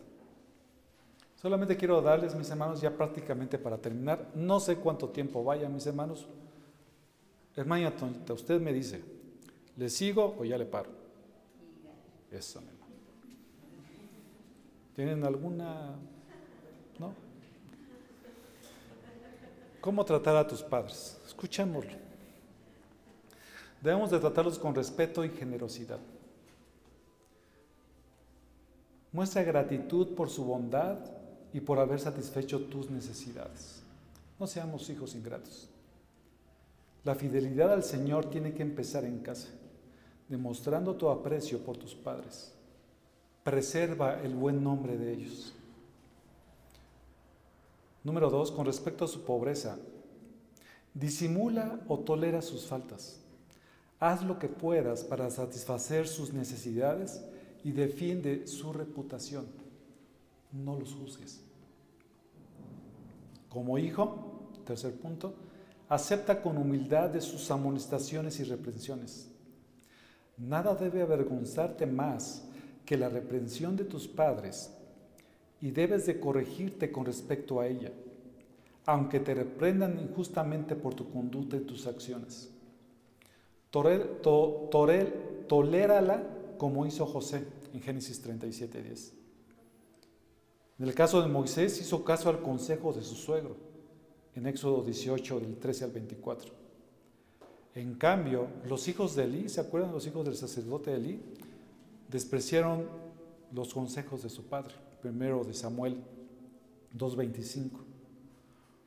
Solamente quiero darles, mis hermanos, ya prácticamente para terminar, no sé cuánto tiempo vaya, mis hermanos. Hermana Tonita, usted me dice, ¿le sigo o ya le paro? Eso, mi hermano. ¿Tienen alguna? ¿No? ¿Cómo tratar a tus padres? Escuchémoslo. Debemos de tratarlos con respeto y generosidad. Muestra gratitud por su bondad y por haber satisfecho tus necesidades. No seamos hijos ingratos. La fidelidad al Señor tiene que empezar en casa, demostrando tu aprecio por tus padres. Preserva el buen nombre de ellos. Número dos, con respecto a su pobreza, disimula o tolera sus faltas. Haz lo que puedas para satisfacer sus necesidades y defiende su reputación. No los juzgues. Como hijo, tercer punto, acepta con humildad de sus amonestaciones y reprensiones. Nada debe avergonzarte más que la reprensión de tus padres y debes de corregirte con respecto a ella, aunque te reprendan injustamente por tu conducta y tus acciones. Torel, tolérala como hizo José en Génesis 37:10. En el caso de Moisés hizo caso al consejo de su suegro en Éxodo 18 del 13 al 24. En cambio, los hijos de Elí, ¿se acuerdan los hijos del sacerdote Elí? Despreciaron los consejos de su padre, primero de Samuel 2.25.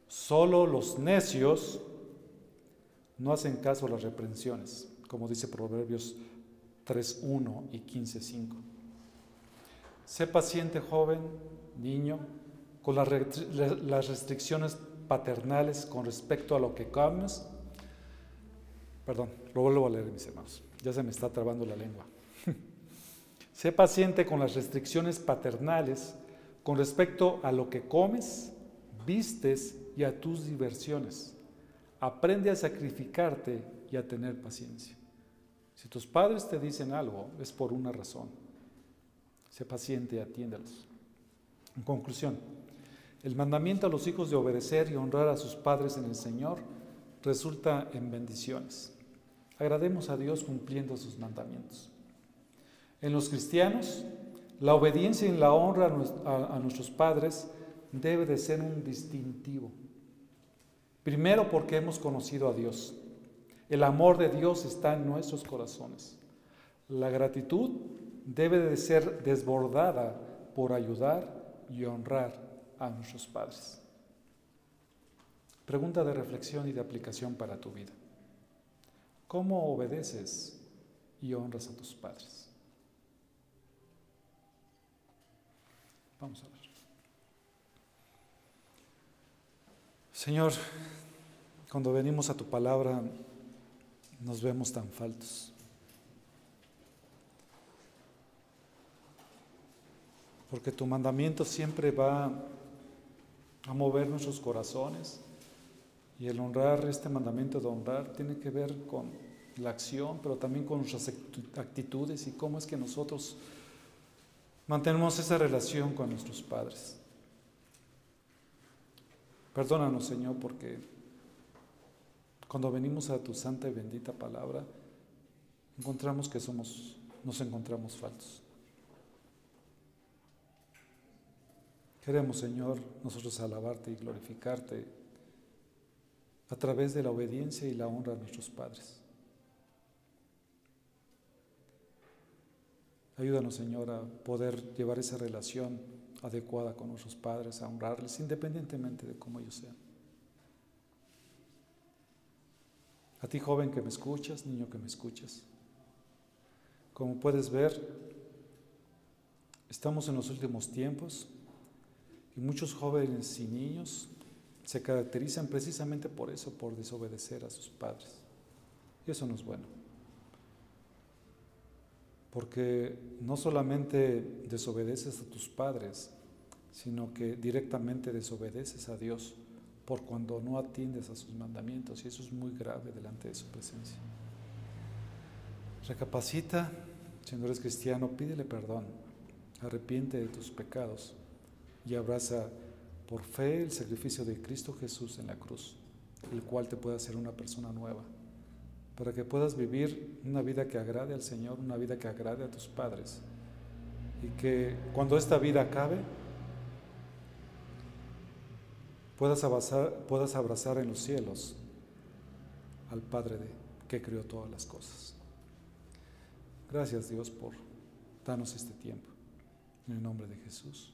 Solo los necios no hacen caso a las reprensiones, como dice Proverbios 3.1 y 15.5. Sé paciente, joven, niño, con las restricciones paternales con respecto a lo que comes. Perdón, lo vuelvo a leer, mis hermanos. Ya se me está trabando la lengua. [LAUGHS] sé paciente con las restricciones paternales con respecto a lo que comes, vistes y a tus diversiones. Aprende a sacrificarte y a tener paciencia. Si tus padres te dicen algo, es por una razón. Sé paciente y atiéndelos. En conclusión, el mandamiento a los hijos de obedecer y honrar a sus padres en el Señor resulta en bendiciones. Agrademos a Dios cumpliendo sus mandamientos. En los cristianos, la obediencia y la honra a nuestros padres debe de ser un distintivo. Primero porque hemos conocido a Dios. El amor de Dios está en nuestros corazones. La gratitud debe de ser desbordada por ayudar y honrar a nuestros padres. Pregunta de reflexión y de aplicación para tu vida. ¿Cómo obedeces y honras a tus padres? Vamos a ver. Señor, cuando venimos a tu palabra nos vemos tan faltos. Porque tu mandamiento siempre va a mover nuestros corazones y el honrar, este mandamiento de honrar, tiene que ver con la acción, pero también con nuestras actitudes y cómo es que nosotros mantenemos esa relación con nuestros padres. Perdónanos, Señor, porque cuando venimos a tu santa y bendita palabra, encontramos que somos, nos encontramos faltos. Queremos, Señor, nosotros alabarte y glorificarte a través de la obediencia y la honra a nuestros padres. Ayúdanos, Señor, a poder llevar esa relación adecuada con nuestros padres, a honrarles independientemente de cómo ellos sean. A ti joven que me escuchas, niño que me escuchas, como puedes ver, estamos en los últimos tiempos muchos jóvenes y niños se caracterizan precisamente por eso, por desobedecer a sus padres. Y eso no es bueno. Porque no solamente desobedeces a tus padres, sino que directamente desobedeces a Dios por cuando no atiendes a sus mandamientos y eso es muy grave delante de su presencia. Recapacita, si no eres cristiano, pídele perdón, arrepiente de tus pecados y abraza por fe el sacrificio de Cristo Jesús en la cruz, el cual te puede hacer una persona nueva para que puedas vivir una vida que agrade al Señor, una vida que agrade a tus padres. Y que cuando esta vida acabe, puedas abrazar, puedas abrazar en los cielos al Padre que creó todas las cosas. Gracias Dios por darnos este tiempo. En el nombre de Jesús.